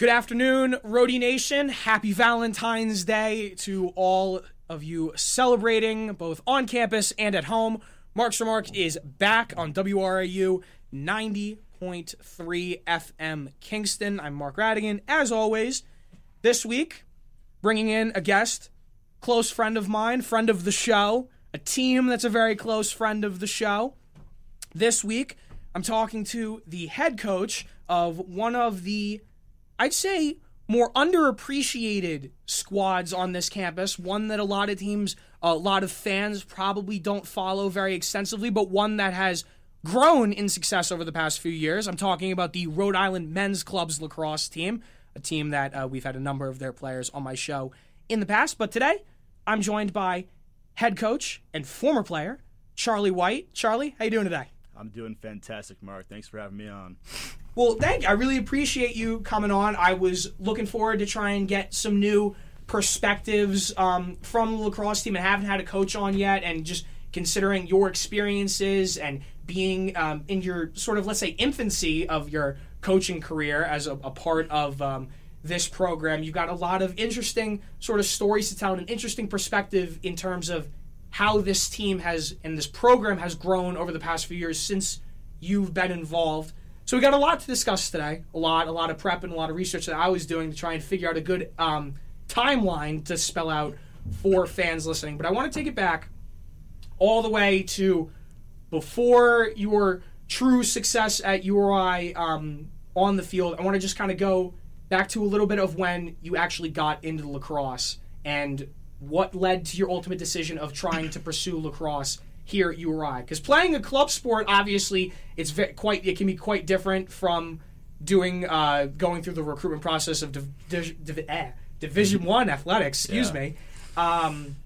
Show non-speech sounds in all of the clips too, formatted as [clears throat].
Good afternoon, Rhody Nation. Happy Valentine's Day to all of you celebrating both on campus and at home. Mark's Remarks is back on WRIU 90.3 FM Kingston. I'm Mark Radigan. As always, this week, bringing in a guest, close friend of mine, friend of the show, a team that's a very close friend of the show. This week, I'm talking to the head coach of one of the I'd say more underappreciated squads on this campus, one that a lot of teams, a lot of fans probably don't follow very extensively, but one that has grown in success over the past few years. I'm talking about the Rhode Island Men's Clubs lacrosse team, a team that uh, we've had a number of their players on my show in the past. But today, I'm joined by head coach and former player Charlie White. Charlie, how you doing today? I'm doing fantastic, Mark. Thanks for having me on. Well, thank you. I really appreciate you coming on. I was looking forward to try and get some new perspectives um, from the lacrosse team and haven't had a coach on yet and just considering your experiences and being um, in your sort of let's say infancy of your coaching career as a, a part of um, this program you've got a lot of interesting sort of stories to tell and an interesting perspective in terms of how this team has and this program has grown over the past few years since you've been involved. So we got a lot to discuss today. A lot, a lot of prep and a lot of research that I was doing to try and figure out a good um, timeline to spell out for fans listening. But I want to take it back all the way to before your true success at URI um, on the field. I want to just kind of go back to a little bit of when you actually got into lacrosse and what led to your ultimate decision of trying to pursue lacrosse here at URI? Because playing a club sport, obviously, it's very, quite it can be quite different from doing uh, going through the recruitment process of div- div- div- eh, Division One [laughs] athletics. Excuse Yeah. me. Um,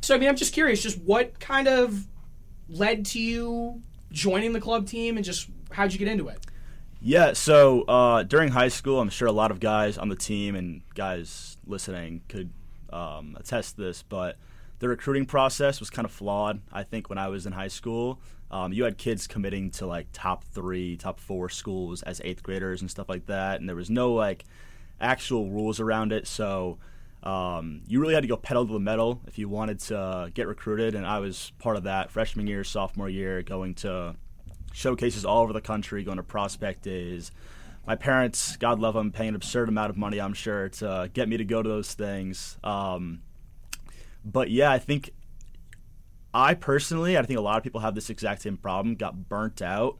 so I mean, I'm just curious, just what kind of led to you joining the club team, and just how'd you get into it? Yeah, so uh, during high school, I'm sure a lot of guys on the team and guys listening could um, attest to this, but the recruiting process was kind of flawed. I think when I was in high school, um, you had kids committing to like top three, top four schools as eighth graders and stuff like that, and there was no like actual rules around it. So um, you really had to go pedal to the metal if you wanted to get recruited, and I was part of that freshman year, sophomore year, going to showcases all over the country, going to prospect days. My parents, God love them, paying an absurd amount of money, I'm sure, to get me to go to those things. Um, but yeah, I think I personally, I think a lot of people have this exact same problem. Got burnt out,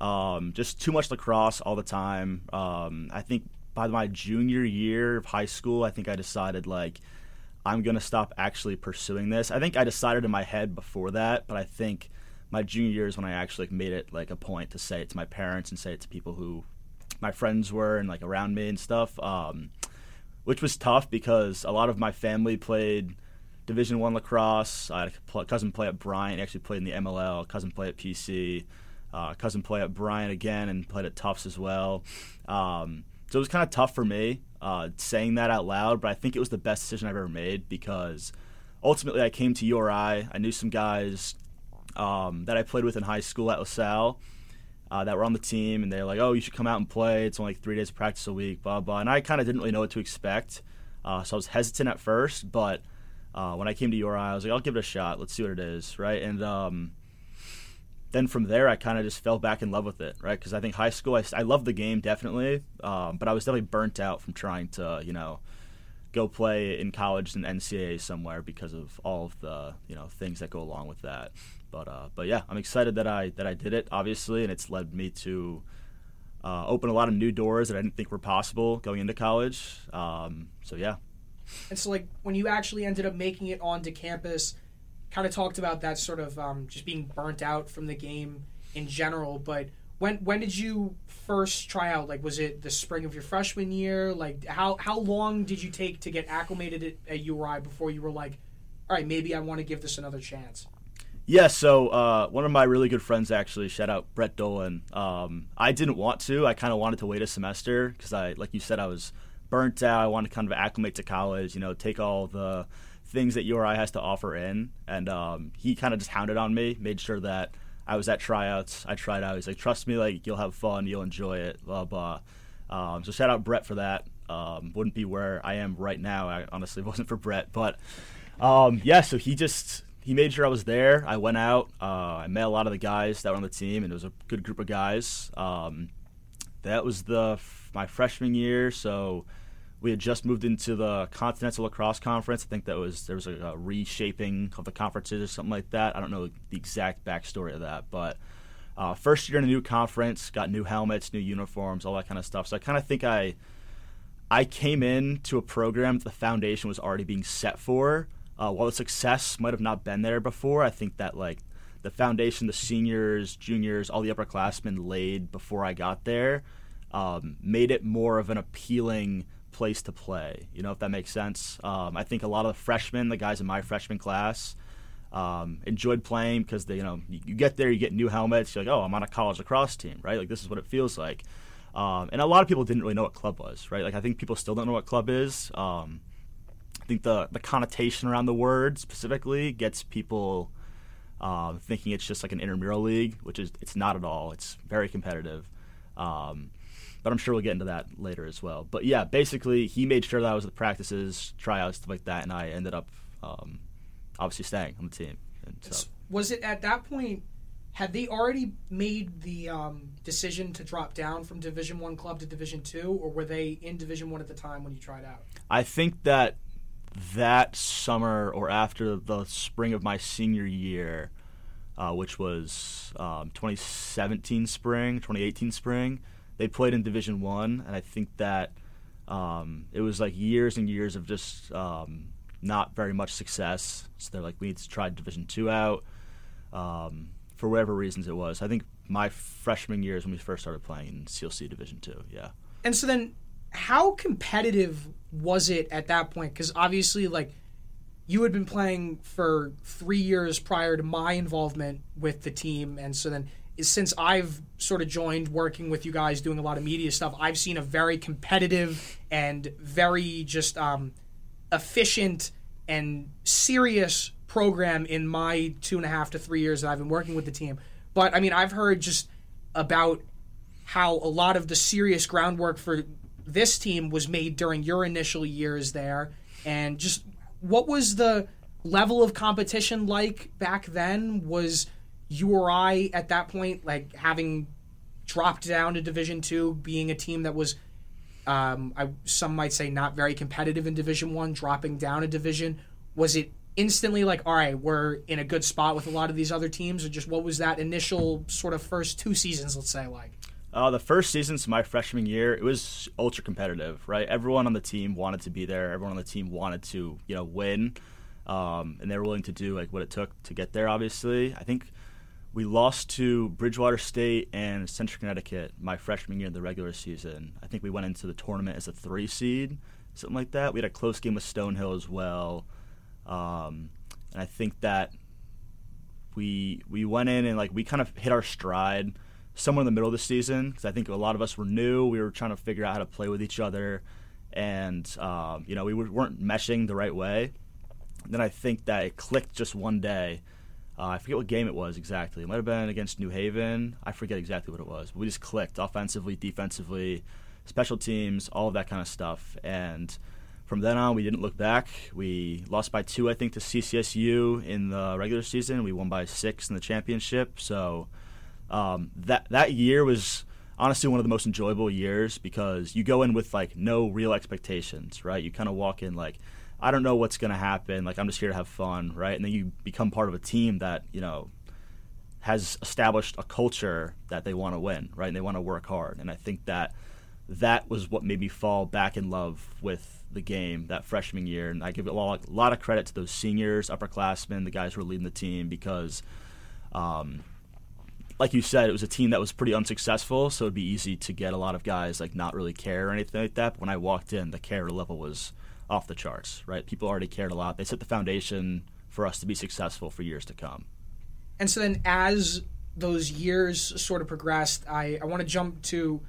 um, just too much lacrosse all the time. Um, I think by my junior year of high school, I think I decided like I'm gonna stop actually pursuing this. I think I decided in my head before that, but I think my junior year is when I actually like, made it like a point to say it to my parents and say it to people who my friends were and like around me and stuff. Um, which was tough because a lot of my family played Division One lacrosse. I had a cousin play at Bryant, he actually played in the MLL. Cousin play at PC. Uh, cousin play at Bryant again and played at Tufts as well. Um, so it was kind of tough for me uh, saying that out loud, but I think it was the best decision I've ever made because ultimately I came to URI. I knew some guys um, that I played with in high school at LaSalle uh, that were on the team, and they're like, "Oh, you should come out and play. It's only like three days of practice a week." Blah blah. And I kind of didn't really know what to expect, uh, so I was hesitant at first. But uh, when I came to URI, I was like, "I'll give it a shot. Let's see what it is." Right, and um, then from there, I kind of just fell back in love with it. Right, because I think high school, I, I loved the game definitely, um, but I was definitely burnt out from trying to, you know. Go play in college and NCAA somewhere because of all of the you know things that go along with that. But uh, but yeah, I'm excited that I that I did it, obviously, and it's led me to uh, open a lot of new doors that I didn't think were possible going into college. Um, so yeah, And so, like, when you actually ended up making it onto campus, kind of talked about that sort of um, just being burnt out from the game in general. But when when did you first try out? Like, was it the spring of your freshman year? Like, how how long did you take to get acclimated at, at URI before you were like, all right, maybe I want to give this another chance? Yeah, so uh, one of my really good friends actually, shout out Brett Dolan. Um, I didn't want to. I kind of wanted to wait a semester because I, like you said, I was burnt out. I wanted to kind of acclimate to college. You know, take all the things that URI has to offer in. And um, he kind of just hounded on me, made sure that I was at tryouts. I tried out. He's like, trust me, like you'll have fun, you'll enjoy it, blah blah. Um, so shout out Brett for that. Um, wouldn't be where I am right now. I honestly [laughs] wasn't for Brett, but um, yeah. So he just he made sure I was there. I went out. Uh, I met a lot of the guys that were on the team, and it was a good group of guys. Um, that was the my freshman year, so we had just moved into the Continental Lacrosse Conference. I think that was there was a, a, reshaping of the conferences or something like that. I don't know the exact backstory of that, but uh, first year in a new conference, got new helmets, new uniforms, all that kind of stuff. So I kind of think I I came in to a program that the foundation was already being set for. Uh, while the success might have not been there before, I think that like the foundation, the seniors, juniors, all the upperclassmen laid before I got there, um, made it more of an appealing place to play. You know, if that makes sense. Um, I think a lot of the freshmen, the guys in my freshman class, um, enjoyed playing because they, you know, you, you, get there, you get new helmets. You're like, oh, I'm on a college lacrosse team, right? Like this is what it feels like. Um, and a lot of people didn't really know what club was, right? Like I think people still don't know what club is. Um, I think the the connotation around the word specifically gets people um, thinking it's just like an intramural league, which is it's not at all. It's very competitive. Um, but I'm sure we'll get into that later as well. But yeah, basically, he made sure that I was at the practices, tryouts, stuff like that, and I ended up um, obviously staying on the team. So. Was it at that point? Had they already made the um, decision to drop down from Division One club to Division Two, or were they in Division One at the time when you tried out? I think that that summer or after the spring of my senior year, uh, which was um, 2017 spring, 2018 spring they played in Division One, and I think that um, it was like years and years of just um, not very much success. So they're like, we need to try Division Two out um, for whatever reasons it was. I think my freshman years when we first started playing in CLC Division Two. Yeah. And so then, how competitive was it at that point? Because obviously, like you had been playing for three years prior to my involvement with the team, and so then since I've sort of joined working with you guys doing a lot of media stuff, I've seen a very competitive and very just um, efficient and serious program in my two and a half to three years that I've been working with the team. But I mean, I've heard just about how a lot of the serious groundwork for this team was made during your initial years there, and just what was the level of competition like back then? Was you or I at that point, like having dropped down to Division Two, being a team that was, um, I, some might say not very competitive in Division One, dropping down a division, was it instantly like, all right, we're in a good spot with a lot of these other teams, or just what was that initial sort of first two seasons, let's say, like? Uh, the first season, so my freshman year, it was ultra competitive, right? Everyone on the team wanted to be there. Everyone on the team wanted to, you know, win, um, and they were willing to do like what it took to get there. Obviously, I think we lost to Bridgewater State and Central Connecticut my freshman year in the regular season. I think we went into the tournament as a three seed, something like that. We had a close game with Stonehill as well, um, and I think that we we went in and like we kind of hit our stride somewhere in the middle of the season because I think a lot of us were new. We were trying to figure out how to play with each other, and um, you know we weren't meshing the right way. And then I think that it clicked just one day uh, I forget what game it was exactly. It might have been against New Haven. I forget exactly what it was. But we just clicked offensively, defensively, special teams, all of that kind of stuff. And from then on, we didn't look back. We lost by two, I think, to CCSU in the regular season. We won by six in the championship. So um, that that year was honestly one of the most enjoyable years because you go in with like no real expectations, right? You kind of walk in like I don't know what's going to happen. Like I'm just here to have fun, right? And then you become part of a team that you know has established a culture that they want to win, right? And they want to work hard. And I think that that was what made me fall back in love with the game that freshman year. And I give a lot, a lot of credit to those seniors, upperclassmen, the guys who were leading the team because. Um, like you said, it was a team that was pretty unsuccessful, so it'd be easy to get a lot of guys like not really care or anything like that. But when I walked in, the care level was off the charts, right? People already cared a lot. They set the foundation for us to be successful for years to come. And so then, as those years sort of progressed, I, I want to jump to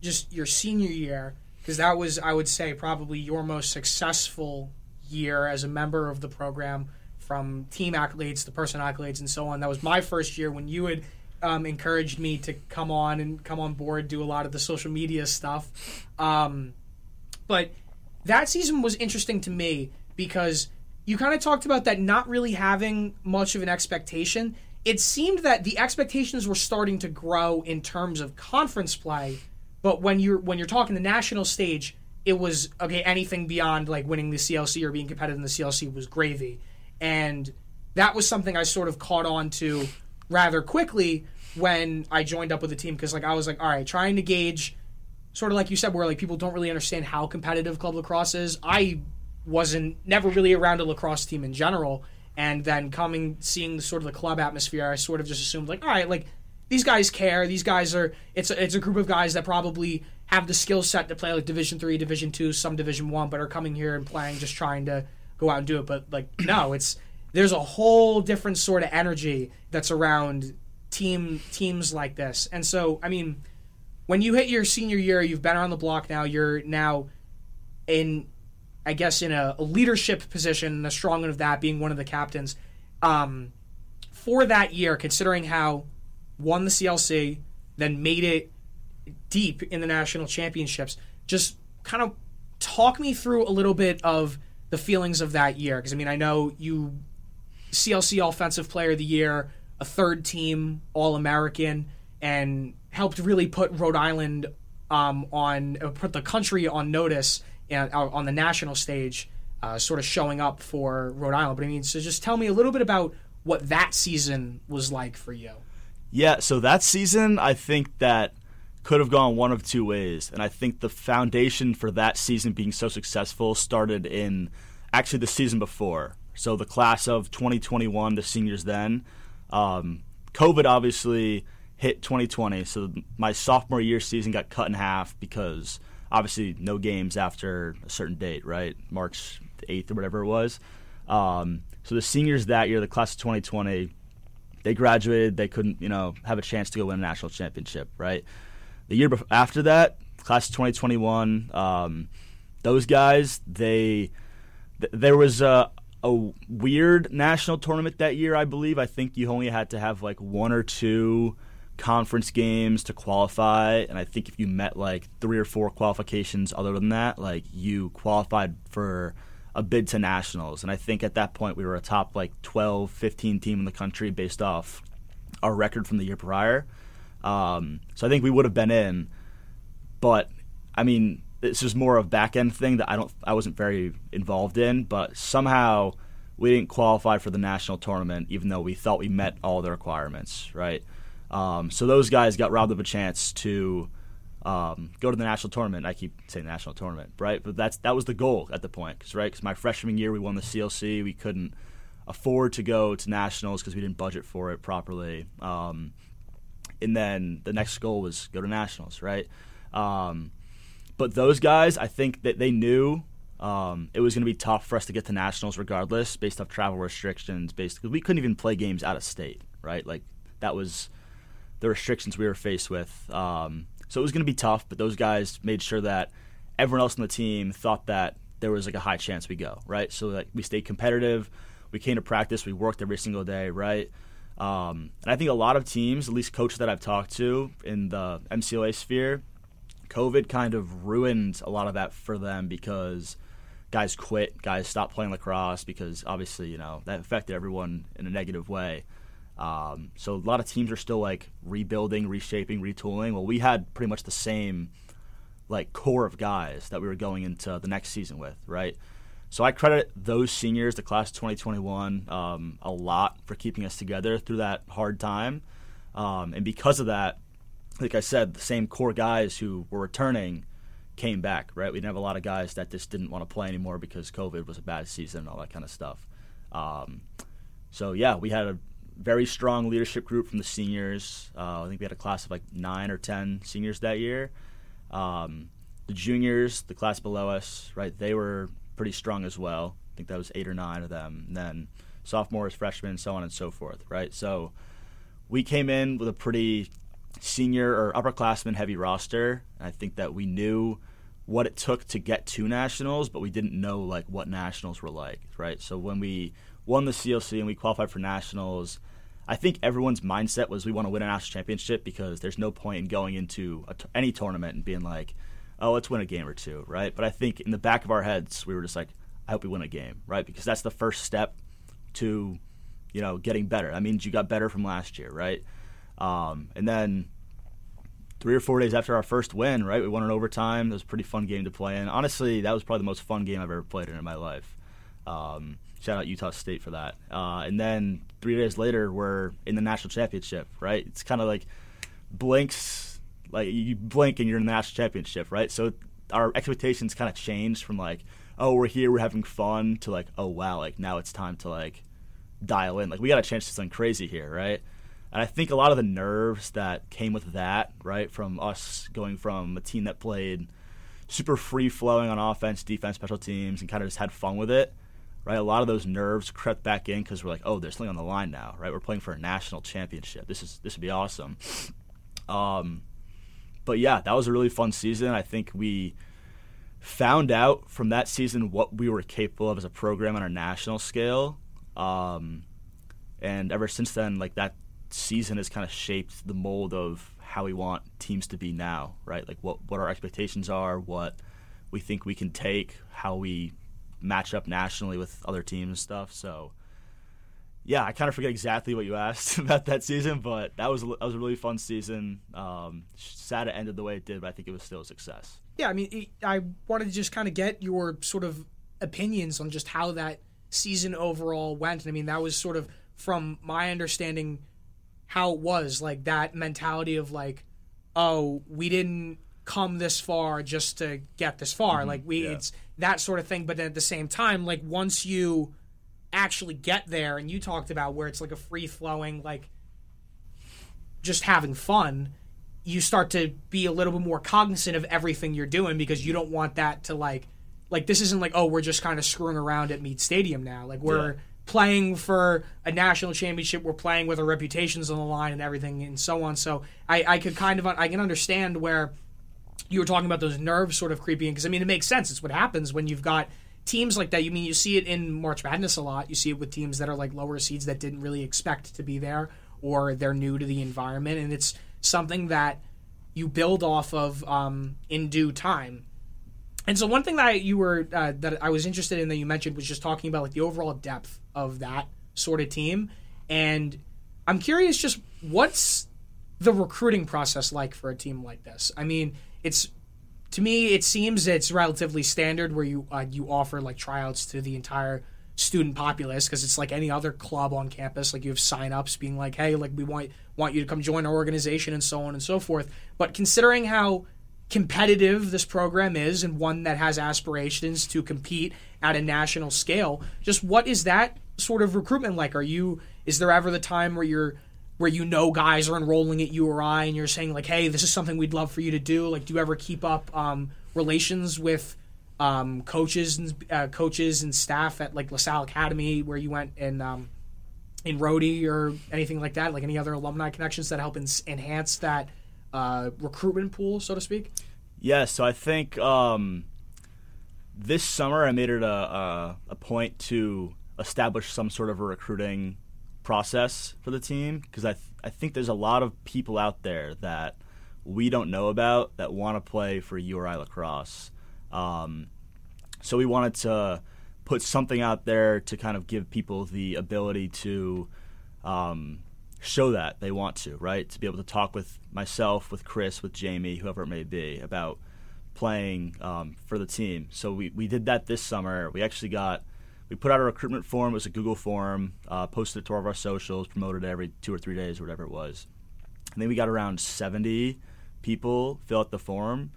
just your senior year because that was, I would say, probably your most successful year as a member of the program from team accolades to person accolades and so on. That was my first year when you had um, encouraged me to come on and come on board, do a lot of the social media stuff. Um, but that season was interesting to me because you kind of talked about that not really having much of an expectation. It seemed that the expectations were starting to grow in terms of conference play, but when you're when you're talking the national stage, it was okay. Anything beyond like winning the CLC or being competitive in the CLC was gravy, and that was something I sort of caught on to rather quickly when I joined up with the team because like I was like, all right, trying to gauge, sort of like you said, where like people don't really understand how competitive club lacrosse is. I wasn't never really around a lacrosse team in general, and then coming seeing the sort of the club atmosphere, I sort of just assumed like, all right, like these guys care. These guys are it's a, it's a group of guys that probably have the skill set to play like Division three, Division two, some Division one, but are coming here and playing just trying to go out and do it. But like [clears throat] no, it's there's a whole different sort of energy that's around team teams like this. And so, I mean, when you hit your senior year, you've been around the block now. You're now in, I guess, in a, a leadership position, a strong one of that, being one of the captains. Um, for that year, considering how won the CLC, then made it deep in the national championships, just kind of talk me through a little bit of the feelings of that year. Because I mean, I know you CLC Offensive Player of the Year, a third team All American, and helped really put Rhode Island um, on uh, put the country on notice and, uh, on the national stage, uh, sort of showing up for Rhode Island. But I mean, so just tell me a little bit about what that season was like for you. Yeah, so that season, I think that could have gone one of two ways. And I think the foundation for that season being so successful started in actually the season before. So the class of 2021, the seniors then. Um, COVID obviously hit 2020, so my sophomore year season got cut in half because obviously no games after a certain date, right? March 8th or whatever it was. Um, so the seniors that year, the class of 2020, they graduated. They couldn't, you know, have a chance to go win a national championship, right? The year after that, class of 2021, um, those guys, they th- there was a, a weird national tournament that year. I believe. I think you only had to have like one or two conference games to qualify, and I think if you met like three or four qualifications other than that, like you qualified for a bid to nationals. And I think at that point we were a top like 12, 15 team in the country based off our record from the year prior. Um, so I think we would have been in, but I mean, this is more of back end thing that I don't I wasn't very involved in, but somehow we didn't qualify for the national tournament, even though we thought we met all the requirements, right? Um, so those guys got robbed of a chance to um, go to the national tournament. I keep saying national tournament, right? But that's that was the goal at the point, cause, right? Because my freshman year we won the CLC, we couldn't afford to go to nationals because we didn't budget for it properly. Um, and then the next goal was go to nationals, right? Um, but those guys, I think that they knew um, it was going to be tough for us to get to nationals regardless, based off travel restrictions. Basically, we couldn't even play games out of state, right? Like that was the restrictions we were faced with. Um, so it was going to be tough. But those guys made sure that everyone else on the team thought that there was like a high chance we go, right? So that we stayed competitive. We came to practice. We worked every single day, right? Um, and I think a lot of teams, at least coaches that I've talked to in the MCLA sphere, COVID kind of ruined a lot of that for them because guys quit, guys stopped playing lacrosse because obviously you know that affected everyone in a negative way. Um, so a lot of teams are still like rebuilding, reshaping, retooling. Well, we had pretty much the same like core of guys that we were going into the next season with, right? So I credit those seniors, the class of 2021, um, a lot for keeping us together through that hard time. Um, and because of that, like I said, the same core guys who were returning came back, right? We didn't have a lot of guys that just didn't want to play anymore because COVID was a bad season and all that kind of stuff. Um, so, yeah, we had a very strong leadership group from the seniors. Uh, I think we had a class of like nine or 10 seniors that year. Um, the juniors, the class below us, right, they were pretty strong as well. I think that was eight or nine of them. And then sophomores, freshmen, so on and so forth, right? So we came in with a pretty senior or upperclassman heavy roster. I think that we knew what it took to get to nationals, but we didn't know like what nationals were like, right? So when we won the CLC and we qualified for nationals, I think everyone's mindset was we want to win a national championship because there's no point in going into any tournament and being like, oh, let's win a game or two, right? But I think in the back of our heads, we were just like, I hope we win a game, right? Because that's the first step to, you know, getting better. That means you got better from last year, right? Um, and then three or four days after our first win, right, we won in overtime. It was a pretty fun game to play in. Honestly, that was probably the most fun game I've ever played in in my life. Um, shout out Utah State for that. Uh, and then three days later, we're in the national championship, right? It's kind of like blinks, like you blink and you're in the national championship, right? So our expectations kind of changed from like oh, we're here, we're having fun, to like, oh wow, like now it's time to like dial in. Like we got a chance to something crazy here, right? And I think a lot of the nerves that came with that, right, from us going from a team that played super free flowing on offense, defense, special teams, and kind of just had fun with it, right? A lot of those nerves crept back in because we're like, oh, there's something on the line now, right? We're playing for a national championship. This is this would be awesome. Um, but yeah, that was a really fun season. I think we found out from that season what we were capable of as a program on a national scale. Um, and ever since then, like that season has kind of shaped the mold of how we want teams to be now, right? Like what what our expectations are, what we think we can take, how we match up nationally with other teams and stuff. So, yeah, I kind of forget exactly what you asked [laughs] about that season, but that was that was a really fun season. Um, sad it ended the way it did, but I think it was still a success. Yeah, I mean, I wanted to just kind of get your sort of opinions on just how that season overall went. And I mean, that was sort of from my understanding how it was like that mentality of like, oh, we didn't come this far just to get this far. Mm-hmm. Like we, yeah. it's that sort of thing. But then at the same time, like once you actually get there, and you talked about where it's like a free flowing, like just having fun you start to be a little bit more cognizant of everything you're doing because you don't want that to like like this isn't like oh we're just kind of screwing around at Meade Stadium now like we're yeah. playing for a national championship we're playing with our reputations on the line and everything and so on so I I could kind of I can understand where you were talking about those nerves sort of creeping because I mean it makes sense. It's what happens when you've got teams like that. You mean you see it in March Madness a lot. You see it with teams that are like lower seeds that didn't really expect to be there or they're new to the environment. And it's something that you build off of um, in due time. And so one thing that you were uh, that I was interested in that you mentioned was just talking about like the overall depth of that sort of team, and I'm curious just what's the recruiting process like for a team like this. I mean, it's to me it seems it's relatively standard where you uh, you offer like tryouts to the entire student populace because it's like any other club on campus. Like you have signups being like, hey, like we want want you to come join our organization and so on and so forth. But considering how competitive this program is and one that has aspirations to compete at a national scale, just what is that sort of recruitment like? Are you is there ever the time where you're where you know guys are enrolling at URI and you're saying like, hey, this is something we'd love for you to do? Like, do you ever keep up um, relations with um, coaches and uh, coaches and staff at like LaSalle Academy, where you went and um, in Rhody or anything like that? Like any other alumni connections that help enhance that uh, recruitment pool, so to speak? Yeah, so I think um, this summer I made it a, a, a point to establish some sort of a recruiting process for the team because I th- I think there's a lot of people out there that we don't know about that want to play for URI lacrosse. Um, so we wanted to put something out there to kind of give people the ability to um, show that they want to, right? To be able to talk with myself, with Chris, with Jamie, whoever it may be, about playing um, for the team. So we, we did that this summer. We actually got we put out a recruitment form. It was a Google form, uh, posted it to all of our socials, promoted it every two or three days or whatever it was. And then we got around 70 people fill out the form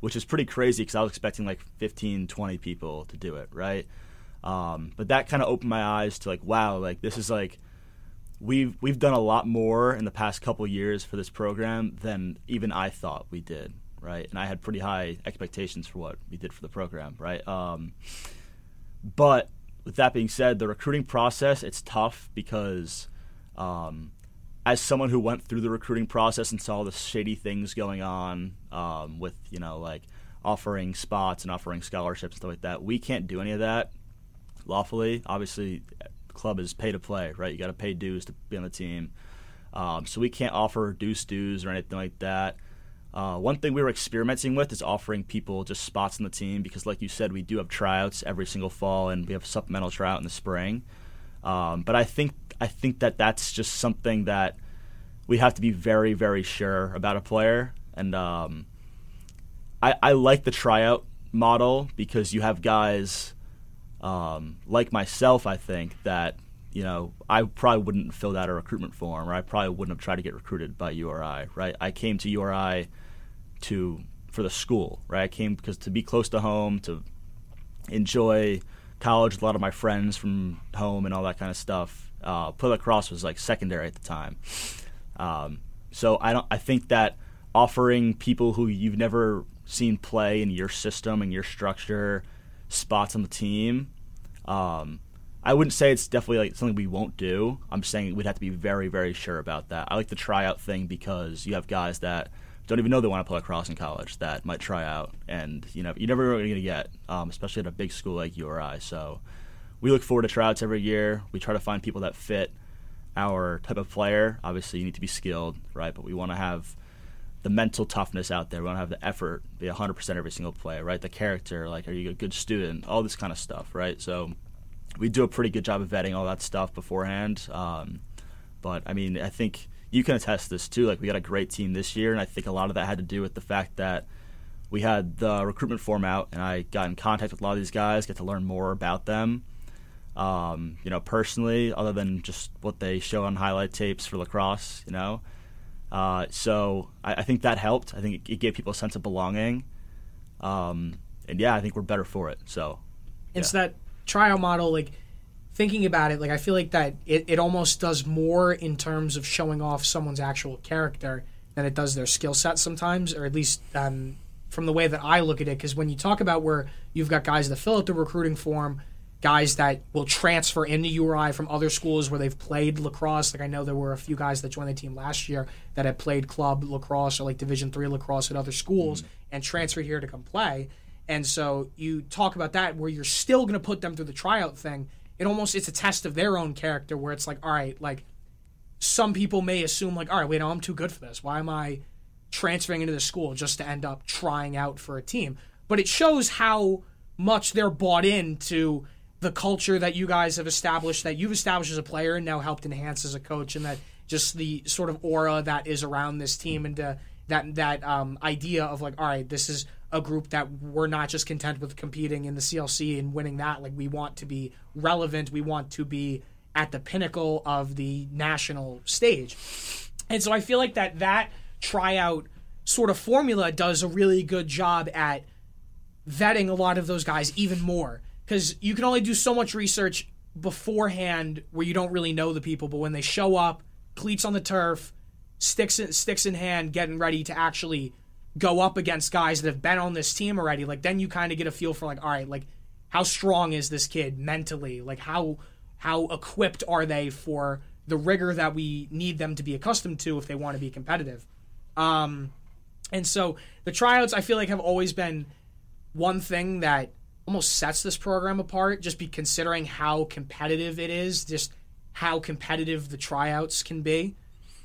which is pretty crazy because I was expecting like 15, 20 people to do it, right? Um, but that kind of opened my eyes to like, wow, like this is like we've we've done a lot more in the past couple years for this program than even I thought we did, right? And I had pretty high expectations for what we did for the program, right? Um, but with that being said, the recruiting process it's tough because um, as someone who went through the recruiting process and saw the shady things going on um, with you know like offering spots and offering scholarships and stuff like that, we can't do any of that lawfully. Obviously, the club is pay to play, right? You got to pay dues to be on the team, um, so we can't offer reduced dues or anything like that. Uh, one thing we were experimenting with is offering people just spots on the team because, like you said, we do have tryouts every single fall, and we have a supplemental tryout in the spring. Um, but I think I think that that's just something that we have to be very very sure about a player, and um, I, I like the tryout model because you have guys um, like myself. I think that you know I probably wouldn't fill out a recruitment form, or I probably wouldn't have tried to get recruited by URI. Right? I came to URI to for the school. Right? I came because to be close to home, to enjoy college with a lot of my friends from home and all that kind of stuff. Uh, play lacrosse was like secondary at the time. Um, so I don't. I think that offering people who you've never seen play in your system and your structure spots on the team. Um, I wouldn't say it's definitely like something we won't do. I'm saying we'd have to be very, very sure about that. I like the tryout thing because you have guys that don't even know they want to play lacrosse in college that might try out, and you know you never really going to get, um, especially at a big school like URI. So we look forward to tryouts every year. We try to find people that fit our type of player. Obviously, you need to be skilled, right? But we want to have the mental toughness out there. We want to have the effort, be 100% every single play, right? The character, like, are you a good student? All this kind of stuff, right? So we do a pretty good job of vetting all that stuff beforehand. Um, but I mean, I think you can attest this too. Like, we got a great team this year, and I think a lot of that had to do with the fact that we had the recruitment form out, and I got in contact with a lot of these guys, get to learn more about them. Um, you know, personally, other than just what they show on highlight tapes for lacrosse, you know. Uh, so I, I, think that helped. I think it, it, gave people a sense of belonging. Um, and yeah, I think we're better for it. So yeah. it's that trial model, like thinking about it, like I feel like that it, it almost does more in terms of showing off someone's actual character than it does their skill set sometimes, or at least um, from the way that I look at it. Because when you talk about where you've got guys that fill out the recruiting form guys that will transfer into URI from other schools where they've played lacrosse. Like I know there were a few guys that joined the team last year that had played club lacrosse or like Division three lacrosse at other schools mm-hmm. and transferred here to come play. And so you talk about that where you're still going to put them through the tryout thing. It almost it's a test of their own character where it's like, all right, like some people may assume like, all right, wait, no, I'm too good for this. Why am I transferring into the school just to end up trying out for a team? But it shows how much they're bought into the culture that you guys have established, that you've established as a player and now helped enhance as a coach, and that just the sort of aura that is around this team and uh, that that um, idea of like, all right, this is a group that we're not just content with competing in the CLC and winning that. Like, we want to be relevant. We want to be at the pinnacle of the national stage. And so I feel like that that tryout sort of formula does a really good job at vetting a lot of those guys even more because you can only do so much research beforehand where you don't really know the people, but when they show up, cleats on the turf, sticks in, sticks in hand, getting ready to actually go up against guys that have been on this team already, like then you kind of get a feel for like, all right, like how strong is this kid mentally? Like how how equipped are they for the rigor that we need them to be accustomed to if they want to be competitive? Um, and so the tryouts, I feel like, have always been one thing that almost sets this program apart just be considering how competitive it is just how competitive the tryouts can be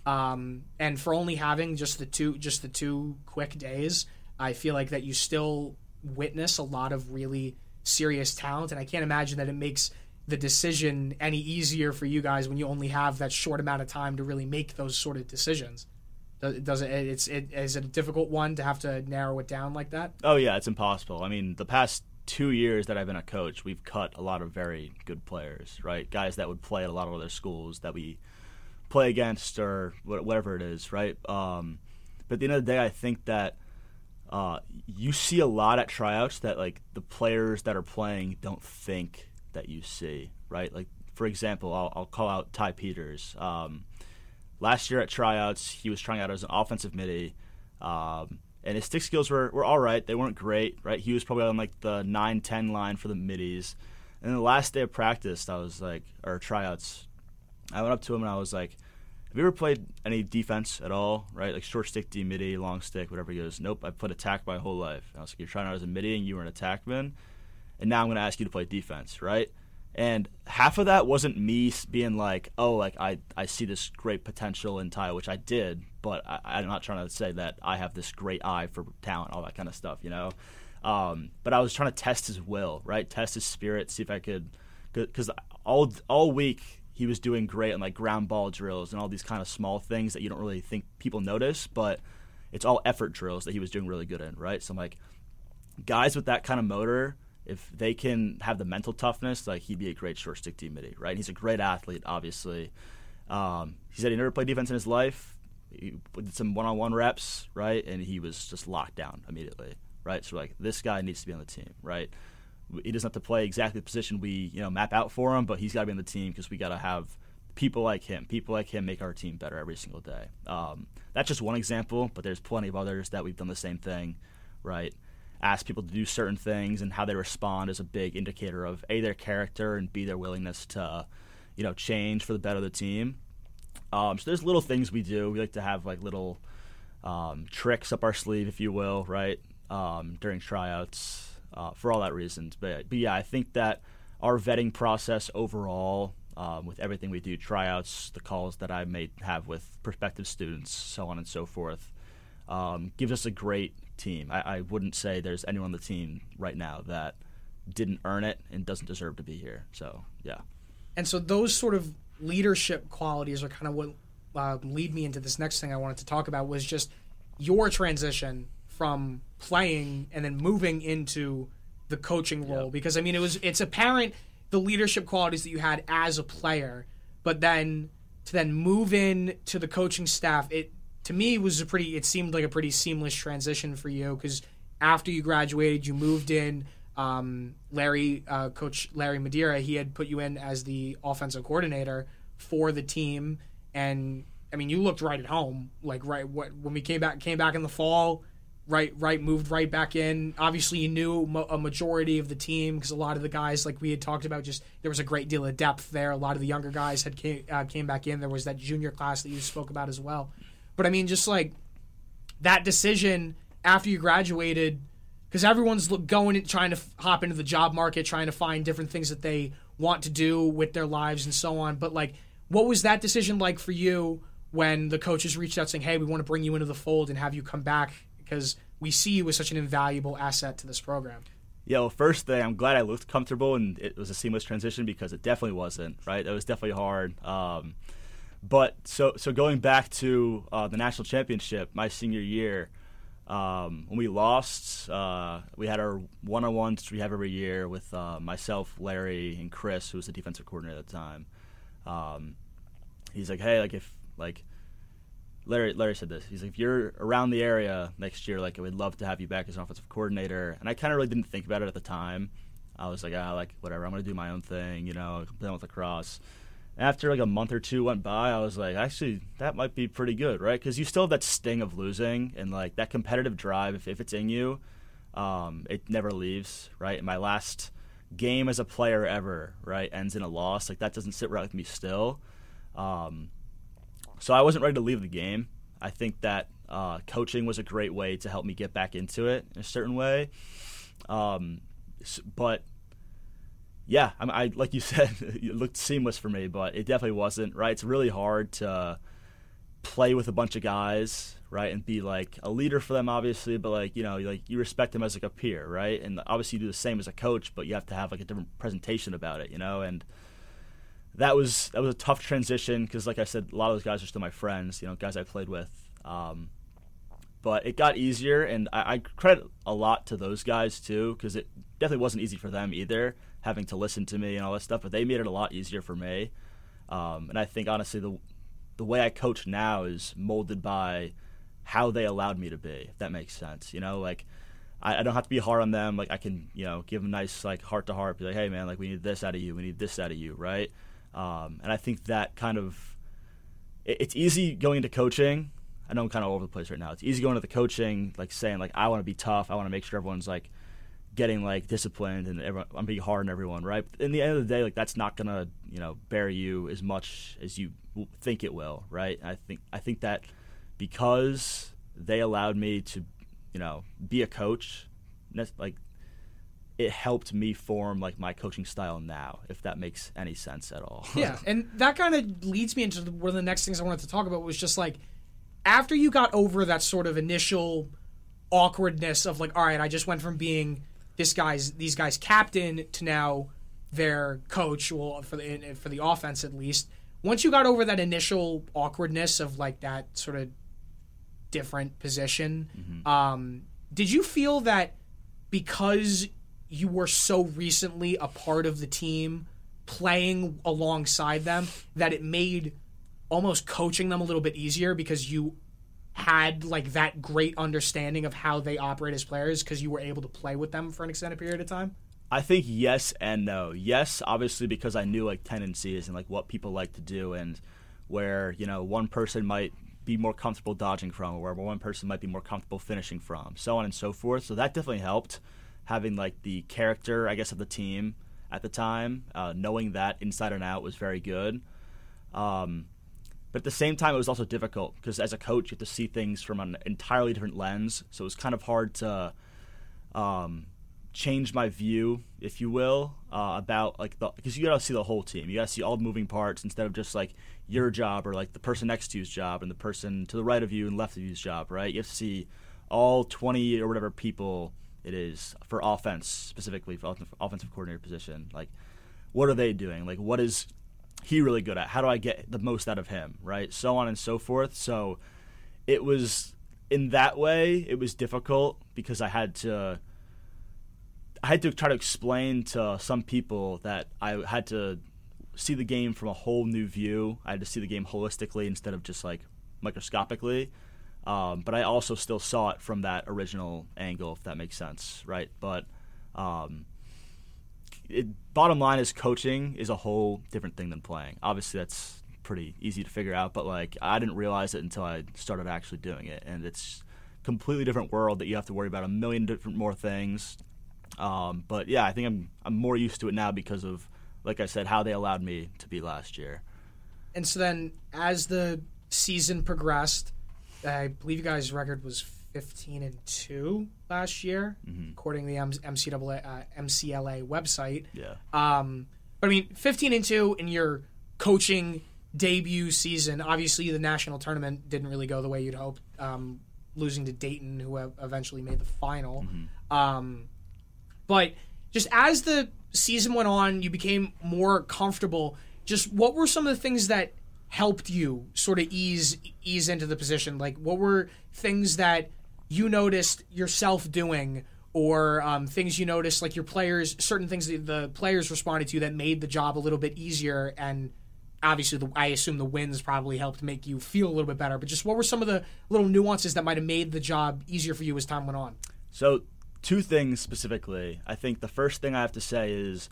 um, and for only having just the two just the two quick days i feel like that you still witness a lot of really serious talent. And i can't imagine that it makes the decision any easier for you guys when you only have that short amount of time to really make those sort of decisions. Does it it's it is it a difficult one to have to narrow it down like that? Oh yeah it's impossible. I mean the past two years that I've been a coach, we've cut a lot of very good players, right? Guys that would play at a lot of other schools that we play against or whatever it is, right? Um, but at the end of the day, I think that uh, you see a lot at tryouts that like the players that are playing don't think that you see, right? Like for example, I'll, I'll call out Ty Peters. Um, last year at tryouts, he was trying out as an offensive middie. Um, and his stick skills were, were all right. They weren't great, right? He was probably on like the 9 10 line for the middies. And the last day of practice, I was like, or tryouts, I went up to him and I was like, Have you ever played any defense at all, right? Like short stick, D, middie, long stick, whatever he goes. Nope, I put attack my whole life. And I was like, You're trying out as a middie and you were an attackman. And now I'm going to ask you to play defense, right? And half of that wasn't me being like, oh, like I, I see this great potential in Ty, which I did, but I, am not trying to say that I have this great eye for talent, all that kind of stuff, you know. Um, but I was trying to test his will, right? Test his spirit, see if I could, because all all week he was doing great on like ground ball drills and all these kind of small things that you don't really think people notice, but it's all effort drills that he was doing really good in, right? So I'm like, guys with that kind of motor if they can have the mental toughness, like he'd be a great short stick team middie, right? He's a great athlete, obviously. Um, he said he never played defense in his life. He did some one-on-one reps, right, and he was just locked down immediately, right? So like this guy needs to be on the team, right? He doesn't have to play exactly the position we you know map out for him, but he's got to be on the team because we got to have people like him. People like him make our team better every single day. Um, that's just one example, but there's plenty of others that we've done the same thing, right? ask people to do certain things and how they respond is a big indicator of a their character and b their willingness to you know change for the better of the team um, so there's little things we do we like to have like little um, tricks up our sleeve if you will right um, during tryouts uh, for all that reasons but, but yeah i think that our vetting process overall um, with everything we do tryouts the calls that i may have with prospective students so on and so forth um, gives us a great team. I, I wouldn't say there's anyone on the team right now that didn't earn it and doesn't deserve to be here. So yeah. And so those sort of leadership qualities are kind of what uh, lead me into this next thing I wanted to talk about was just your transition from playing and then moving into the coaching role. Yep. because I mean it was it's apparent the leadership qualities that you had as a player, but then to then move in to the coaching staff, it to me was a pretty it seemed like a pretty seamless transition for you. Because after you graduated you moved in um, larry uh, coach larry madeira he had put you in as the offensive coordinator for the team. And i mean you looked right at home like right what when we came back came back in the fall right right moved right back in. Obviously you knew mo- a majority of the team because a lot of the guys like we had talked about just there was a great deal of depth there. A lot of the younger guys had came, uh, came back in. There was that junior class that you spoke about as well. But I mean, just like that decision after you graduated, because everyone's going and trying to hop into the job market, trying to find different things that they want to do with their lives and so on. But like, what was that decision like for you when the coaches reached out saying, "Hey, we want to bring you into the fold and have you come back because we see you as such an invaluable asset to this program." Yeah, well, first thing, I'm glad I looked comfortable and it was a seamless transition because it definitely wasn't. Right, it was definitely hard. Um, but so so going back to uh, the national championship, my senior year, um, when we lost, uh, we had our one-on-ones we have every year with uh, myself, Larry, and Chris, who was the defensive coordinator at the time. Um, he's like, hey, like if like Larry Larry said this. He's like, if you're around the area next year, like we'd love to have you back as an offensive coordinator. And I kind of really didn't think about it at the time. I was like, ah, like whatever. I'm gonna do my own thing, you know, playing with lacrosse after like a month or two went by, I was like, actually, that might be pretty good, right? Because you still have that sting of losing and like that competitive drive. If, if it's in you, um, it never leaves, right? And my last game as a player ever, right, ends in a loss. Like that doesn't sit right with me still. Um, so I wasn't ready to leave the game. I think that uh, coaching was a great way to help me get back into it in a certain way. Um, but yeah, I, I like you [laughs] said, it looked seamless for me, but it definitely wasn't. Right, it's really hard to play with a bunch of guys, right, and be like a leader for them, obviously, but like you know, like you respect them as like a peer, right, and obviously you do the same as a coach, but you have to have like a different presentation about it, you know, and that was that was a tough transition because, like I said, a lot of those guys are still my friends, you know, guys I played with. Um, but it got easier, and I, I credit a lot to those guys too, because it definitely wasn't easy for them either having to listen to me and all that stuff, but they made it a lot easier for me. Um, and I think honestly, the the way I coach now is molded by how they allowed me to be. If that makes sense, you know, like. I, don't have to be hard on them. Like I can, you know, give them nice, like heart to heart. Be like, hey, man, like we need this out of you. We need this out of you, right? Um, and I think that kind of it, it's easy going into coaching. I know I'm kind of all over the place right now. It's easy going to the coaching, like saying like I want to be tough. I want to make sure everyone's like getting like disciplined and everyone, I'm being hard on everyone, right? But in the end of the day, like that's not gonna you know bury you as much as you think it will, right? I think I think that because they allowed me to, you know, be a coach, like it helped me form like my coaching style now, if that makes any sense at all. yeah, [laughs] and that kind of leads me into one of the next things I wanted to talk about was just like after you got over that sort of initial awkwardness of like, all right, I just went from being this guy's these guys captain to now their coach, well for the for the offense at least. Once you got over that initial awkwardness of like that sort of different position, mm-hmm. um, did you feel that because you were so recently a part of the team, playing alongside them, that it made almost coaching them a little bit easier because you had like that great understanding of how they operate as players because you were able to play with them for an extended period of time? I think yes and no. Yes, obviously because I knew like tendencies and like what people like to do and where, you know, one person might be more comfortable dodging from or where one person might be more comfortable finishing from, so on and so forth. So that definitely helped having like the character, I guess, of the team at the time, uh, knowing that inside and out was very good. Um, but at the same time, it was also difficult because as a coach, you have to see things from an entirely different lens. So it was kind of hard to um, change my view, if you will, uh, about like the because you got to see the whole team. You got to see all the moving parts instead of just like your job or like the person next to you's job and the person to the right of you and left of you's job. Right? You have to see all twenty or whatever people it is for offense specifically for offensive coordinator position. Like, what are they doing? Like, what is he really good at? How do I get the most out of him? Right, so on and so forth. So, it was in that way it was difficult because I had to. I had to try to explain to some people that I had to see the game from a whole new view. I had to see the game holistically instead of just like microscopically. Um, but I also still saw it from that original angle, if that makes sense, right? But um, it, bottom line is coaching is a whole different thing than playing. Obviously, that's pretty easy to figure out, but like I didn't realize it until I started actually doing it, and it's completely different world that you have to worry about a million different more things. Um, but yeah, I think I'm I'm more used to it now because of, like I said, how they allowed me to be last year. And so then, as the season progressed I believe you guys' record was 15 and 2 last year, mm-hmm. according to the M- MCAA, uh, MCLA website. Yeah. Um, but I mean, 15 and 2 in your coaching debut season. Obviously, the national tournament didn't really go the way you'd hoped, um, losing to Dayton, who eventually made the final. Mm-hmm. Um, but just as the season went on, you became more comfortable. Just what were some of the things that helped you sort of ease ease into the position? Like, what were things that you noticed yourself doing, or um, things you noticed, like your players, certain things that the players responded to that made the job a little bit easier? And obviously, the, I assume the wins probably helped make you feel a little bit better. But just what were some of the little nuances that might have made the job easier for you as time went on? So, two things specifically. I think the first thing I have to say is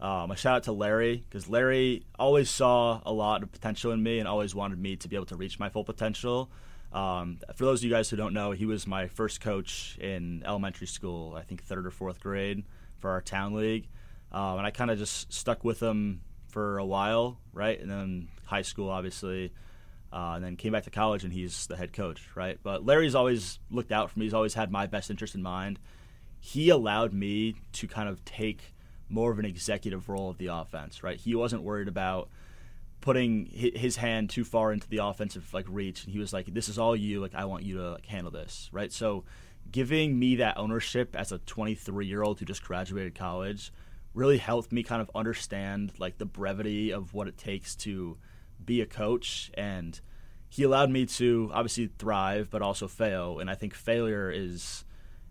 um, a shout out to Larry because Larry always saw a lot of potential in me and always wanted me to be able to reach my full potential. Um, for those of you guys who don't know, he was my first coach in elementary school, I think third or fourth grade for our town league. Um, and I kind of just stuck with him for a while, right? And then high school, obviously. Uh, and then came back to college, and he's the head coach, right? But Larry's always looked out for me. He's always had my best interest in mind. He allowed me to kind of take more of an executive role of the offense, right? He wasn't worried about putting his hand too far into the offensive like reach, and he was like, "This is all you. Like, I want you to like handle this, right?" So, giving me that ownership as a 23 year old who just graduated college really helped me kind of understand like the brevity of what it takes to be a coach and he allowed me to obviously thrive but also fail and i think failure is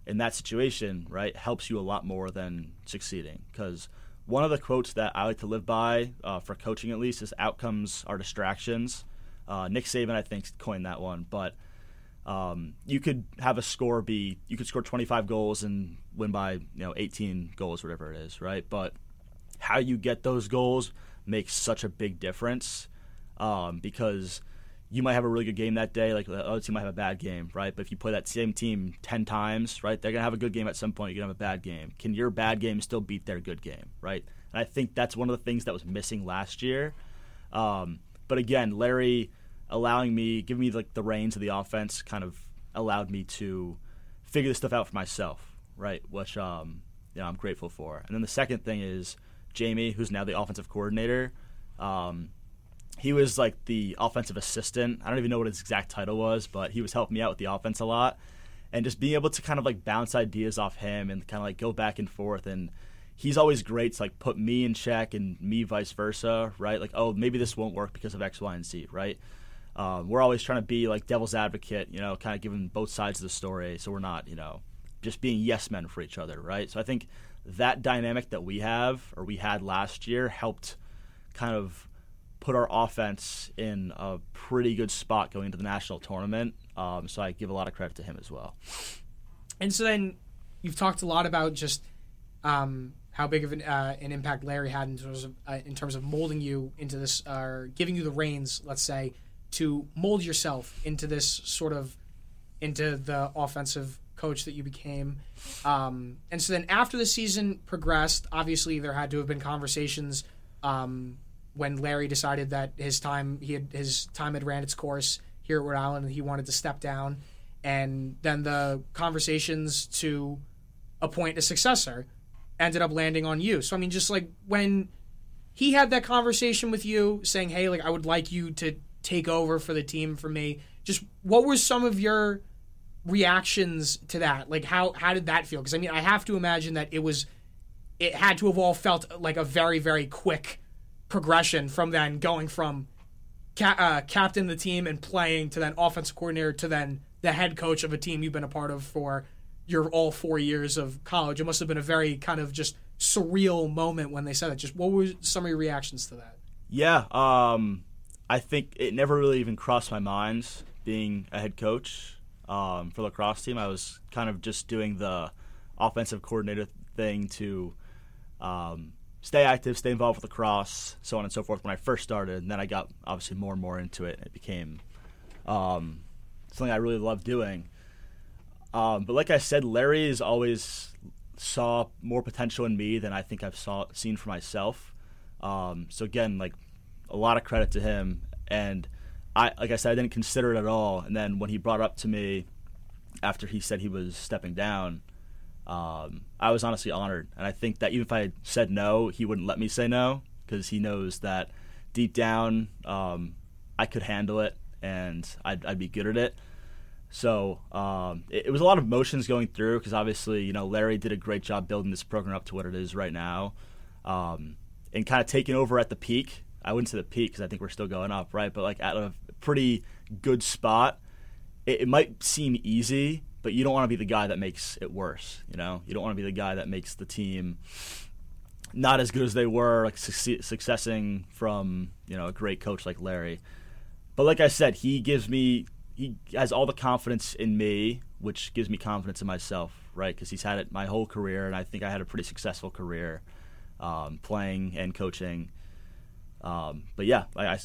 in that situation, right, helps you a lot more than succeeding. Because one of the quotes that I like to live by, uh, for coaching at least, is outcomes are distractions. Uh, Nick Saban, I think, coined that one. But um, you could have a score be, you could score 25 goals and win by, you know, 18 goals, whatever it is, right? But how you get those goals makes such a big difference um, because – you might have a really good game that day, like the other team might have a bad game, right? But if you play that same team 10 times, right, they're going to have a good game at some point. You're going to have a bad game. Can your bad game still beat their good game, right? And I think that's one of the things that was missing last year. Um, but again, Larry allowing me, giving me like the reins of the offense kind of allowed me to figure this stuff out for myself, right? Which um, you know I'm grateful for. And then the second thing is Jamie, who's now the offensive coordinator. Um, he was like the offensive assistant. I don't even know what his exact title was, but he was helping me out with the offense a lot. And just being able to kind of like bounce ideas off him and kind of like go back and forth. And he's always great to like put me in check and me vice versa, right? Like, oh, maybe this won't work because of X, Y, and Z, right? Um, we're always trying to be like devil's advocate, you know, kind of giving both sides of the story. So we're not, you know, just being yes men for each other, right? So I think that dynamic that we have or we had last year helped kind of put our offense in a pretty good spot going into the national tournament. Um, so I give a lot of credit to him as well. And so then you've talked a lot about just um, how big of an, uh, an, impact Larry had in terms of uh, in terms of molding you into this, or uh, giving you the reins, let's say, to mold yourself into this sort of into the offensive coach that you became. Um, and so then after the season progressed, obviously there had to have been conversations um, when Larry decided that his time he had his time had ran its course here at Rhode Island and he wanted to step down. And then the conversations to appoint a successor ended up landing on you. So I mean, just like when he had that conversation with you, saying, "Hey, like I would like you to take over for the team for me." Just what were some of your reactions to that? Like how how did that feel? Because I mean, I have to imagine that it was it had to have all felt like a very very quick progression from then going from ca- uh, captain the team and playing to then offensive coordinator to then the head coach of a team you've been a part of for your all four years of college. It must have been a very kind of just surreal moment when they said it. Just what were some of your reactions to that? Yeah, um, I think it never really even crossed my mind being a head coach um, for lacrosse team. I was kind of just doing the offensive coordinator thing to um, stay active, stay involved with lacrosse, so on and so forth. When I first started, and then I got obviously more and more into it, and it became um, something I really loved doing. Um, but like I said, Larry has always saw more potential in me than I think I've saw seen for myself. Um, so again, like a lot of credit to him. And I, like I said, I didn't consider it at all. And then when he brought up to me after he said he was stepping down, um, I was honestly honored. And I think that even if I had said no, he wouldn't let me say no because he knows that deep down um, I could handle it and I'd, I'd be good at it. So um, it, it, was a lot of emotions going through because obviously, you know, Larry did a great job building this program up to what it is right now, um, and kind of taking over at the peak. I wouldn't say the peak because I think we're still going up, right? But like at a pretty good spot. It, it might seem easy, but you don't want to be the guy that makes it worse. You know, you don't want to be the guy that makes the team not as good as they were, like successing from you know a great coach like Larry. But like I said, he gives me he has all the confidence in me, which gives me confidence in myself, right? Because he's had it my whole career, and I think I had a pretty successful career um, playing and coaching. Um, but yeah, I, I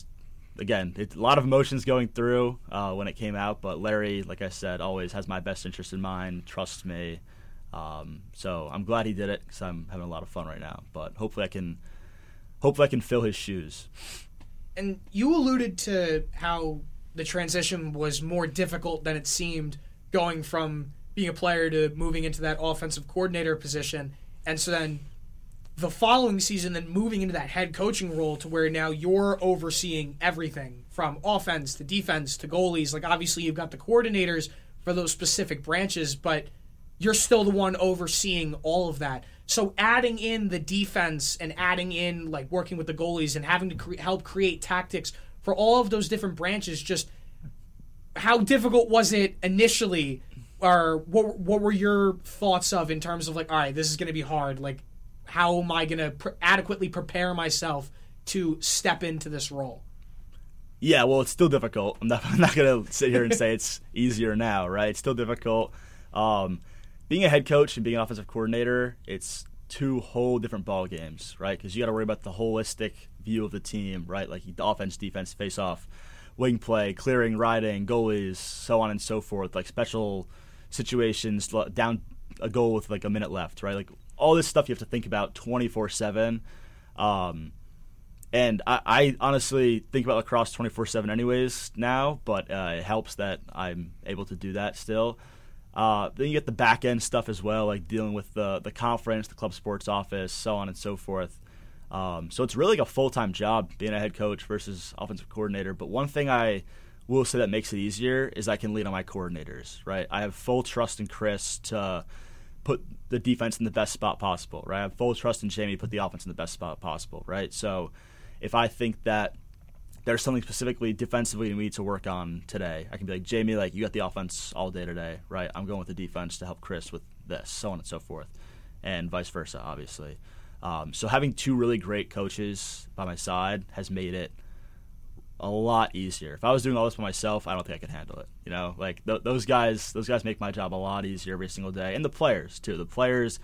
again, a lot of emotions going through uh, when it came out. But Larry, like I said, always has my best interest in mind, trusts me. Um, so I'm glad he did it because I'm having a lot of fun right now. But hopefully I can, hopefully I can fill his shoes. And you alluded to how the transition was more difficult than it seemed going from being a player to moving into that offensive coordinator position. And so then the following season, then moving into that head coaching role to where now you're overseeing everything from offense to defense to goalies. Like, obviously, you've got the coordinators for those specific branches, but you're still the one overseeing all of that. So adding in the defense and adding in like working with the goalies and having to cre- help create tactics for all of those different branches just how difficult was it initially or what what were your thoughts of in terms of like all right this is going to be hard like how am i going to pr- adequately prepare myself to step into this role yeah well it's still difficult i'm not, [laughs] I'm not going to sit here and say it's [laughs] easier now right it's still difficult um, being a head coach and being an offensive coordinator it's two whole different ball games right because you got to worry about the holistic view of the team, right? Like the offense, defense, face off, wing play, clearing, riding, goalies, so on and so forth. Like special situations, down a goal with like a minute left, right? Like all this stuff you have to think about 24 um, 7. and I, I, honestly think about lacrosse 24 7 anyways now, but uh, it helps that I'm able to do that still. Uh, then you get the back end stuff as well, like dealing with the the conference, the club sports office, so on and so forth. Um, so it's really like a full time job being a head coach versus offensive coordinator. But one thing I will say that makes it easier is I can lean on my coordinators. Right, I have full trust in Chris to put the defense in the best spot possible. Right, I have full trust in Jamie to put the offense in the best spot possible. Right, so if I think that there's something specifically defensively we need to work on today. I can be like, Jamie, like you got the offense all day today, right? I'm going with the defense to help Chris with this, so on and so forth, and vice versa, obviously. Um, so having two really great coaches by my side has made it a lot easier. If I was doing all this by myself, I don't think I could handle it. You know, like th- those guys, those guys make my job a lot easier every single day, and the players too. The players,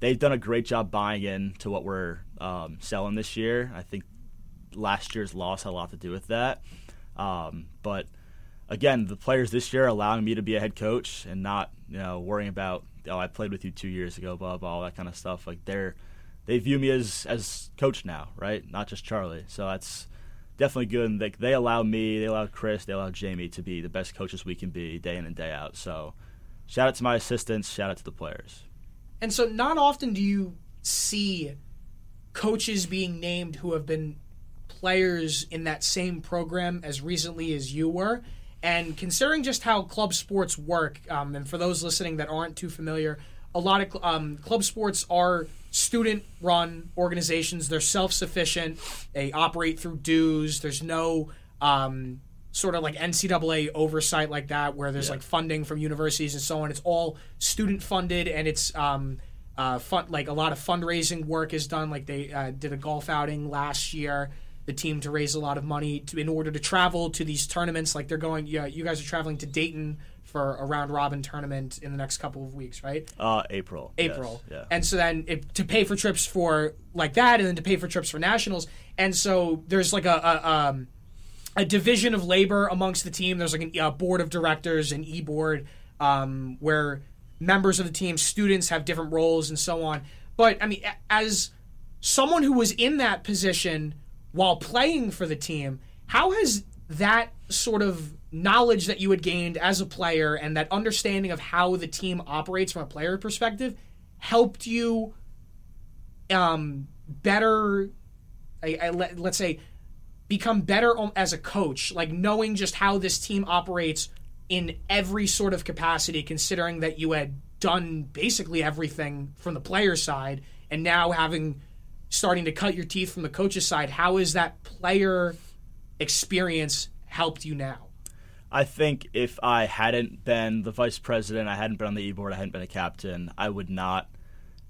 they've done a great job buying in to what we're um, selling this year. I think last year's loss had a lot to do with that. Um, but again, the players this year allowing me to be a head coach and not you know worrying about oh I played with you two years ago, blah blah all that kind of stuff. Like they're they view me as as coach now, right? Not just Charlie. So that's definitely good. And they, they allow me, they allow Chris, they allow Jamie to be the best coaches we can be day in and day out. So shout out to my assistants, shout out to the players. And so not often do you see coaches being named who have been players in that same program as recently as you were. And considering just how club sports work, um, and for those listening that aren't too familiar, a lot of um, club sports are student run organizations. They're self sufficient, they operate through dues. There's no um, sort of like NCAA oversight like that, where there's Yeah. like funding from universities and so on. It's all student funded, and it's um, uh, fun, like a lot of fundraising work is done. Like they uh, did a golf outing last year. The team to raise a lot of money to, in order to travel to these tournaments. Like they're going, yeah, you guys are traveling to Dayton for a round robin tournament in the next couple of weeks, right? Uh, April. yes, April. yeah. And so then it, to pay for trips for like that, and then to pay for trips for nationals. And so there's like a, a um, a division of labor amongst the team. There's like a uh, board of directors, an e board, um, where members of the team, students have different roles and so on. But I mean, as someone who was in that position while playing for the team, how has that sort of knowledge that you had gained as a player and that understanding of how the team operates from a player perspective helped you um, better I, I, let, let's say become better as a coach like knowing just how this team operates in every sort of capacity considering that you had done basically everything from the player side and now having starting to cut your teeth from the coach's side how has that player experience helped you now I think if I hadn't been the vice president, I hadn't been on the e board, I hadn't been a captain, I would not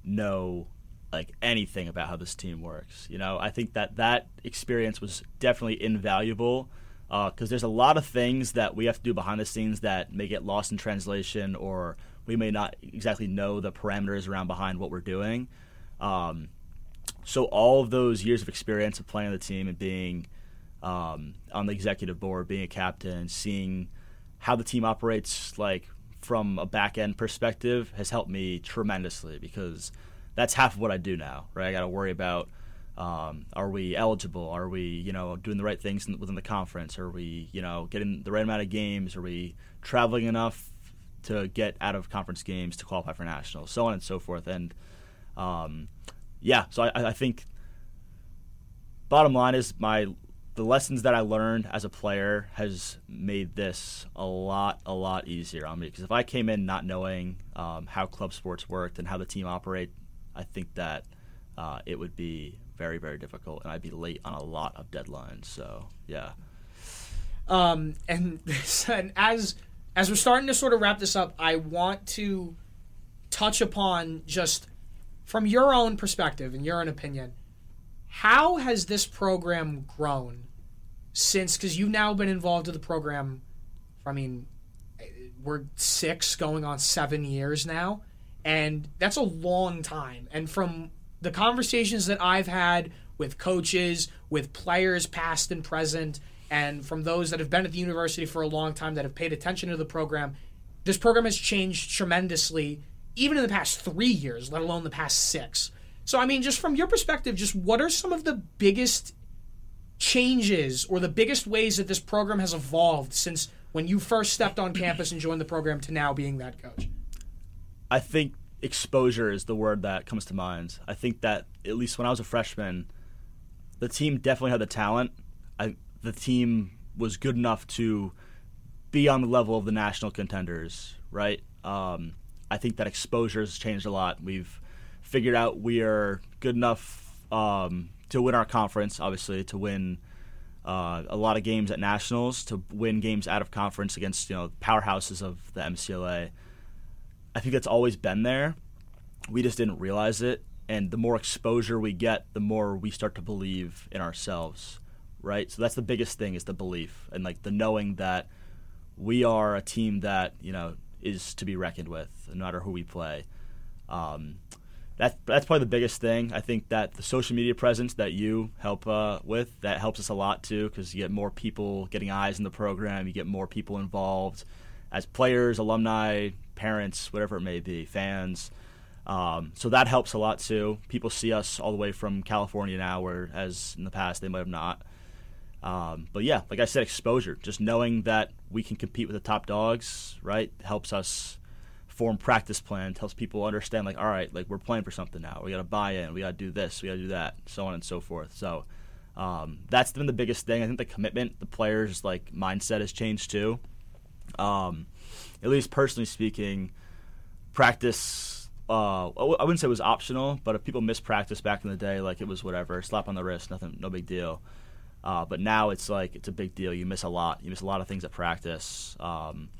know like anything about how this team works. You know, I think that that experience was definitely invaluable because there's a lot of things that we have to do behind the scenes that may get lost in translation, or we may not exactly know the parameters around behind what we're doing. Um, so all of those years of experience of playing the team and being um, on the executive board, being a captain, seeing how the team operates, like from a back end perspective, has helped me tremendously because that's half of what I do now. Right, I got to worry about um, are we eligible? Are we you know doing the right things within the conference? Are we you know getting the right amount of games? Are we traveling enough to get out of conference games to qualify for nationals? So on and so forth. And um, yeah, so I, I think bottom line is my the lessons that I learned as a player has made this a lot a lot easier on me because if I came in not knowing um, how club sports worked and how the team operate, I think that uh, it would be very very difficult and I'd be late on a lot of deadlines. So yeah. Um, and, and as as we're starting to sort of wrap this up, I want to touch upon just from your own perspective and your own opinion, how has this program grown since? Because you've now been involved with the program. I mean, we're six going on seven years now, and that's a long time. And from the conversations that I've had with coaches, with players past and present, and from those that have been at the university for a long time that have paid attention to the program, this program has changed tremendously, even in the past three years, let alone the past six. So, I mean, just from your perspective, just what are some of the biggest changes or the biggest ways that this program has evolved since when you first stepped on campus and joined the program to now being that coach? I think exposure is the word that comes to mind. I think that at least when I was a freshman, the team definitely had the talent. I, the team was good enough to be on the level of the national contenders, right? Um, I think that exposure has changed a lot. We've figured out we are good enough um, to win our conference, obviously, to win uh, a lot of games at nationals, to win games out of conference against you know powerhouses of the MCLA. I think that's always been there. We just didn't realize it, and the more exposure we get, the more we start to believe in ourselves, right? So that's the biggest thing is the belief and like the knowing that we are a team that you know is to be reckoned with, no matter who we play. Um, that's that's probably the biggest thing. I think that the social media presence that you help uh, with that helps us a lot too, because you get more people getting eyes in the program, you get more people involved as players, alumni, parents, whatever it may be, fans. Um, so that helps a lot too. People see us all the way from California now, whereas in the past they might have not. Um, but yeah, like I said, exposure. Just knowing that we can compete with the top dogs, right, helps us form practice plan Helps people understand, like, all right, like we're playing for something now. We got to buy in. We got to do this. We got to do that. So on and so forth. So um, that's been the biggest thing. I think the commitment, the players' like mindset has changed too. Um, at least personally speaking, practice. Uh, I wouldn't say it was optional, but if people missed practice back in the day, like it was whatever, slap on the wrist, nothing, no big deal. Uh, but now it's like it's a big deal. You miss a lot. You miss a lot of things at practice. Um,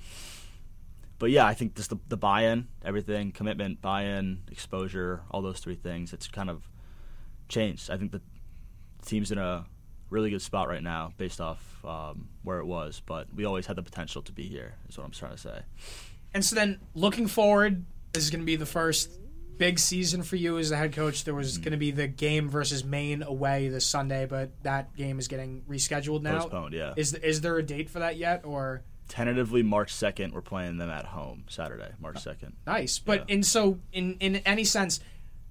but yeah, I think just the, the buy-in, everything, commitment, buy-in, exposure, all those three things. It's kind of changed. I think the team's in a really good spot right now, based off um, where it was. But we always had the potential to be here. Is what I'm trying to say. And so then, looking forward, this is going to be the first big season for you as the head coach. There was mm. going to be the game versus Maine away this Sunday, but that game is getting rescheduled now. Postponed, yeah. Is is there a date for that yet, or tentatively March second? We're playing them at home Saturday, March second. Nice, but yeah. in so in in any sense,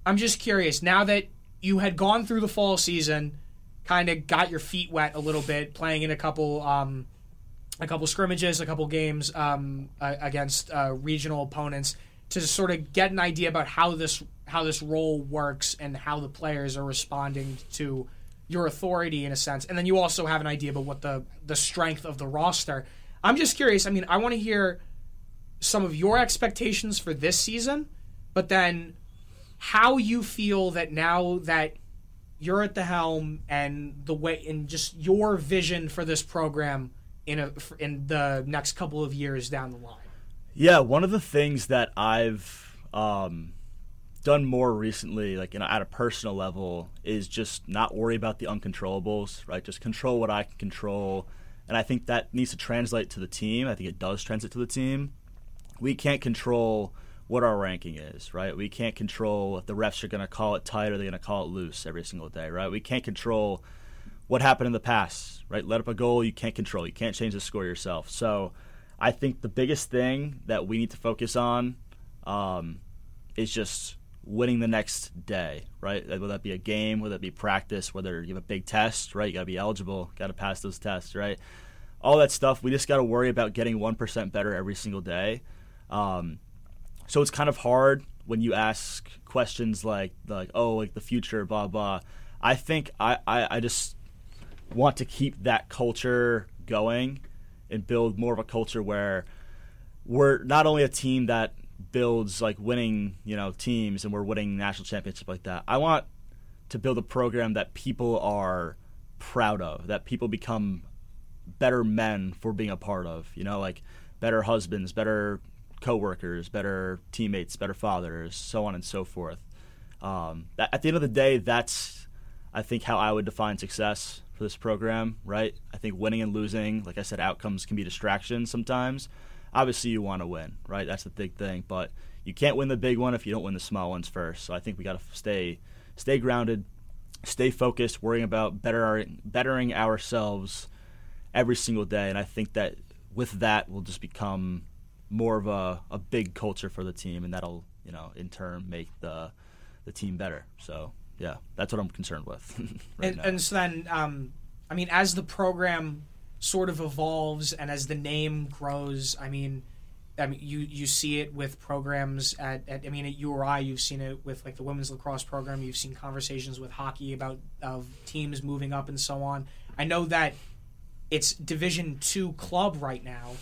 I'm just curious. Now that you had gone through the fall season, kind of got your feet wet a little bit, playing in a couple. Um, a couple scrimmages, a couple games um, uh, against uh, regional opponents to sort of get an idea about how this how this role works and how the players are responding to your authority in a sense. And then you also have an idea about what the the strength of the roster. I'm just curious. I mean, I want to hear some of your expectations for this season, but then how you feel that now that you're at the helm and the way and just your vision for this program in a in the next couple of years down the line. Yeah, one of the things that I've um, done more recently, like you know, at a personal level, is just not worry about the uncontrollables. Right, just control what I can control, and I think that needs to translate to the team. I think it does translate to the team. We can't control what our ranking is, right? We can't control if the refs are going to call it tight or they're going to call it loose every single day, right? We can't control what happened in the past, right? Let up a goal, you can't control. You can't change the score yourself. So I think the biggest thing that we need to focus on um, is just winning the next day, right? Whether that be a game, whether that be practice, whether you have a big test, right? You got to be eligible, got to pass those tests, right? All that stuff. We just got to worry about getting 1% better every single day. Um, so it's kind of hard when you ask questions like, like oh, like the future, blah, blah. I think I, I, I just want to keep that culture going and build more of a culture where we're not only a team that builds like winning, you know, teams and we're winning national championship like that. I want to build a program that people are proud of, that people become better men for being a part of, you know, like better husbands, better coworkers, better teammates, better fathers, so on and so forth. Um, at the end of the day, that's I think how I would define success for this program, right? I think winning and losing, like I said, outcomes can be distractions sometimes. Obviously, you want to win, right? That's the big thing, but you can't win the big one if you don't win the small ones first. So I think we got to stay stay grounded, stay focused, worrying about better bettering ourselves every single day. And I think that with that, we'll just become more of a, a big culture for the team, and that'll you know in turn make the the team better. So yeah, that's what I'm concerned with. [laughs] right and, and, so then, um, I mean, as the program sort of evolves and as the name grows, I mean, I mean, you you see it with programs at, at I mean at URI, you've seen it with like the women's lacrosse program. You've seen conversations with hockey about of teams moving up and so on. I know that it's Division two club right now.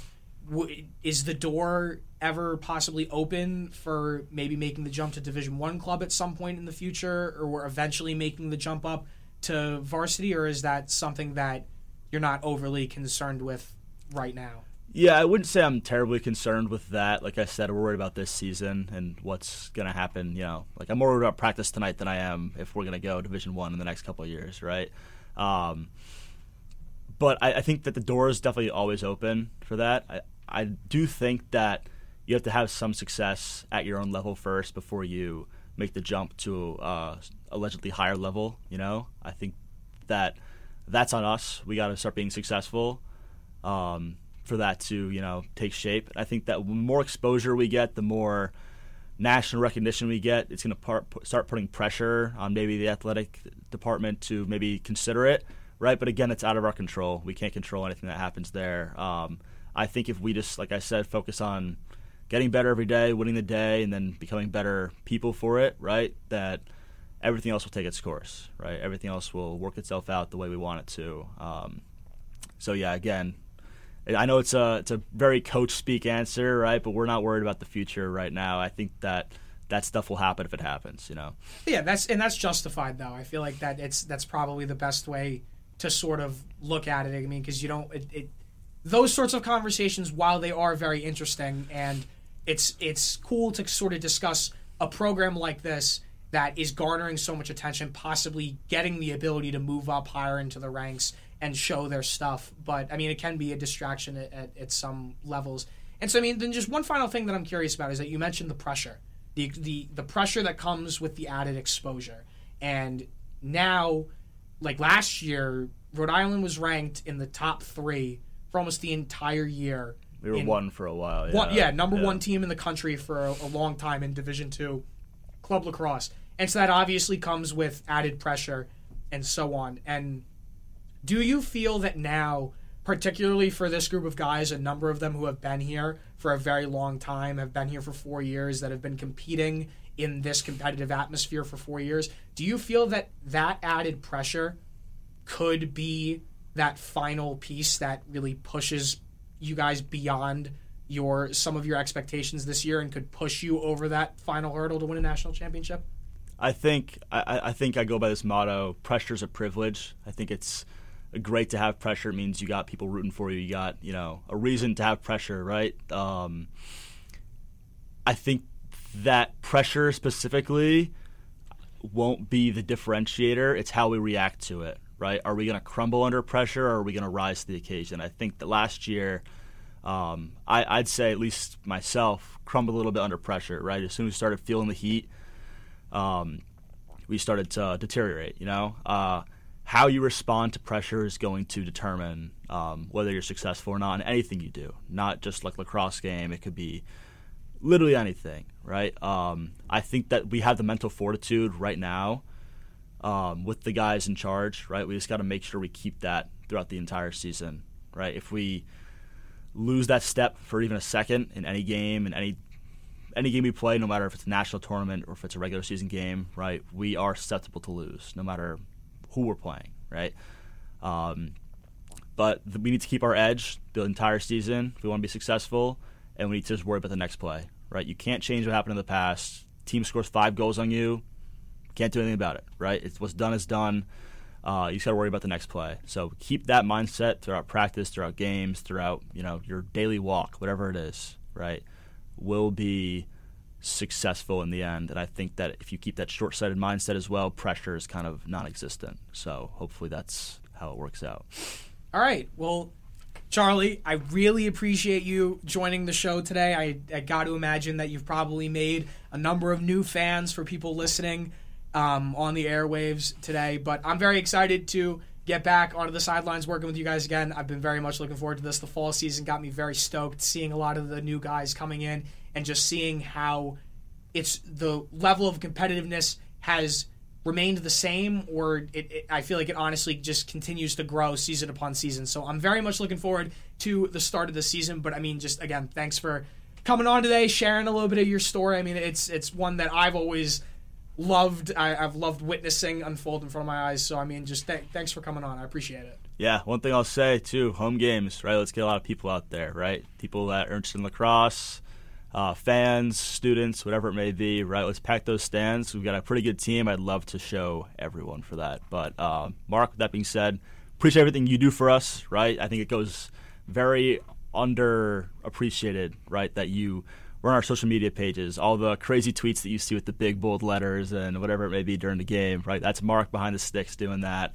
Is the door ever possibly open for maybe making the jump to Division one club at some point in the future, or eventually making the jump up to varsity, or is that something that you're not overly concerned with right now? Yeah, I wouldn't say I'm terribly concerned with that. Like I said, we're worried about this season and what's gonna happen. You know, like I'm more worried about practice tonight than I am if we're gonna go Division One in the next couple of years, right? Um, but I, I think that the door is definitely always open for that. I, I do think that you have to have some success at your own level first before you make the jump to uh, allegedly higher level. You know, I think that that's on us. We got to start being successful. Um, for that to you know take shape. I think that the more exposure we get, the more national recognition we get. It's going to start putting pressure on maybe the athletic department to maybe consider it, right? But again, it's out of our control. We can't control anything that happens there. Um, I think if we just, like I said, focus on getting better every day, winning the day, and then becoming better people for it, right? That everything else will take its course, right? Everything else will work itself out the way we want it to. Um, so yeah, again, I know it's a it's a very coach speak answer, right? But we're not worried about the future right now. I think that that stuff will happen if it happens, you know. Yeah, that's and that's justified though. I feel like that it's that's probably the best way to sort of look at it. I mean, because you don't it, it those sorts of conversations, while they are very interesting and it's it's cool to sort of discuss a program like this that is garnering so much attention, possibly getting the ability to move up higher into the ranks and show their stuff. But I mean, it can be a distraction at, at, at, some levels. And so, I mean, then just one final thing that I'm curious about is that you mentioned the pressure, the the the pressure that comes with the added exposure. And now, like last year, Rhode Island was ranked in the top three for almost the entire year. We were in, one for a while. Yeah, one, yeah number yeah. one team in the country for a, a long time in Division Two club lacrosse. And so that obviously comes with added pressure and so on. And do you feel that now, particularly for this group of guys, a number of them who have been here for a very long time, have been here for four years, that have been competing in this competitive atmosphere for four years, do you feel that that added pressure could be that final piece that really pushes you guys beyond your some of your expectations this year and could push you over that final hurdle to win a national championship? I think I, I think I go by this motto: pressure is a privilege. I think it's great to have pressure. It means you got people rooting for you. You got you know a reason to have pressure, right? Um, I think that pressure specifically won't be the differentiator. It's how we react to it, right? Are we going to crumble under pressure, or are we going to rise to the occasion? I think that last year, um, I, would say at least myself crumbled a little bit under pressure, right? As soon as we started feeling the heat, um, we started to deteriorate. You know. Uh, how you respond to pressure is going to determine um, whether you're successful or not in anything you do. Not just like lacrosse game; it could be literally anything, right? Um, I think that we have the mental fortitude right now um, with the guys in charge, right? We just got to make sure we keep that throughout the entire season, right? If we lose that step for even a second in any game in any any game we play, no matter if it's a national tournament or if it's a regular season game, right? We are susceptible to lose, no matter who we're playing, right? Um, but the, we need to keep our edge the entire season if we want to be successful, and we need to just worry about the next play, right? You can't change what happened in the past. Team scores five goals on you, can't do anything about it, right? It's what's done is done. Uh, you just got to worry about the next play. So keep that mindset throughout practice, throughout games, throughout you know your daily walk, whatever it is, right? Will be successful in the end. And I think that if you keep that short sighted mindset as well, pressure is kind of non existent. So hopefully that's how it works out. All right. Well, Charlie, I really appreciate you joining the show today. I, I got to imagine that you've probably made a number of new fans for people listening um, on the airwaves today. But I'm very excited to get back onto the sidelines working with you guys again. I've been very much looking forward to this. The fall season got me very stoked seeing a lot of the new guys coming in and just seeing how it's the level of competitiveness has remained the same, or it, it, I feel like it honestly just continues to grow season upon season. So I'm very much looking forward to the start of the season. But I mean, just again, thanks for coming on today, sharing a little bit of your story. I mean, it's it's one that I've always loved. I, have loved witnessing unfold in front of my eyes. So I mean, just th- thanks for coming on. I appreciate it. Yeah, one thing I'll say too: home games, right? Let's get a lot of people out there, right? People that are interested in lacrosse, uh, fans, students, whatever it may be, right? Let's pack those stands. We've got a pretty good team. I'd love to show everyone for that. But uh, Mark, that being said, appreciate everything you do for us, right? I think it goes very underappreciated, right? That you we're on our social media pages, all the crazy tweets that you see with the big bold letters and whatever it may be during the game, right? That's Mark behind the sticks doing that,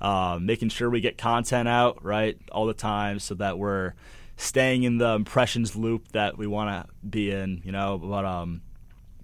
uh, making sure we get content out right all the time so that we're staying in the impressions loop that we want to be in, you know. But um,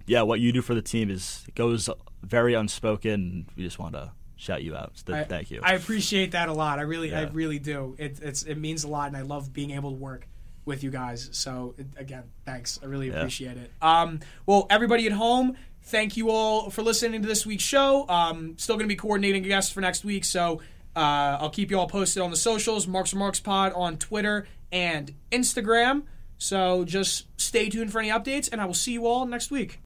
yeah, what you do for the team is it goes very unspoken. We just want to shout you out. So I, thank you. I appreciate that a lot. I really, I really do. It, it's it means a lot, and I love being able to work with you guys. So again, thanks. I really Yeah. appreciate it. Um, well, everybody at home, thank you all for listening to this week's show. Um, still going to be coordinating guests for next week, so uh, I'll keep you all posted on the socials. Mark's Remarks Pod on Twitter and Instagram. So just stay tuned for any updates, and I will see you all next week.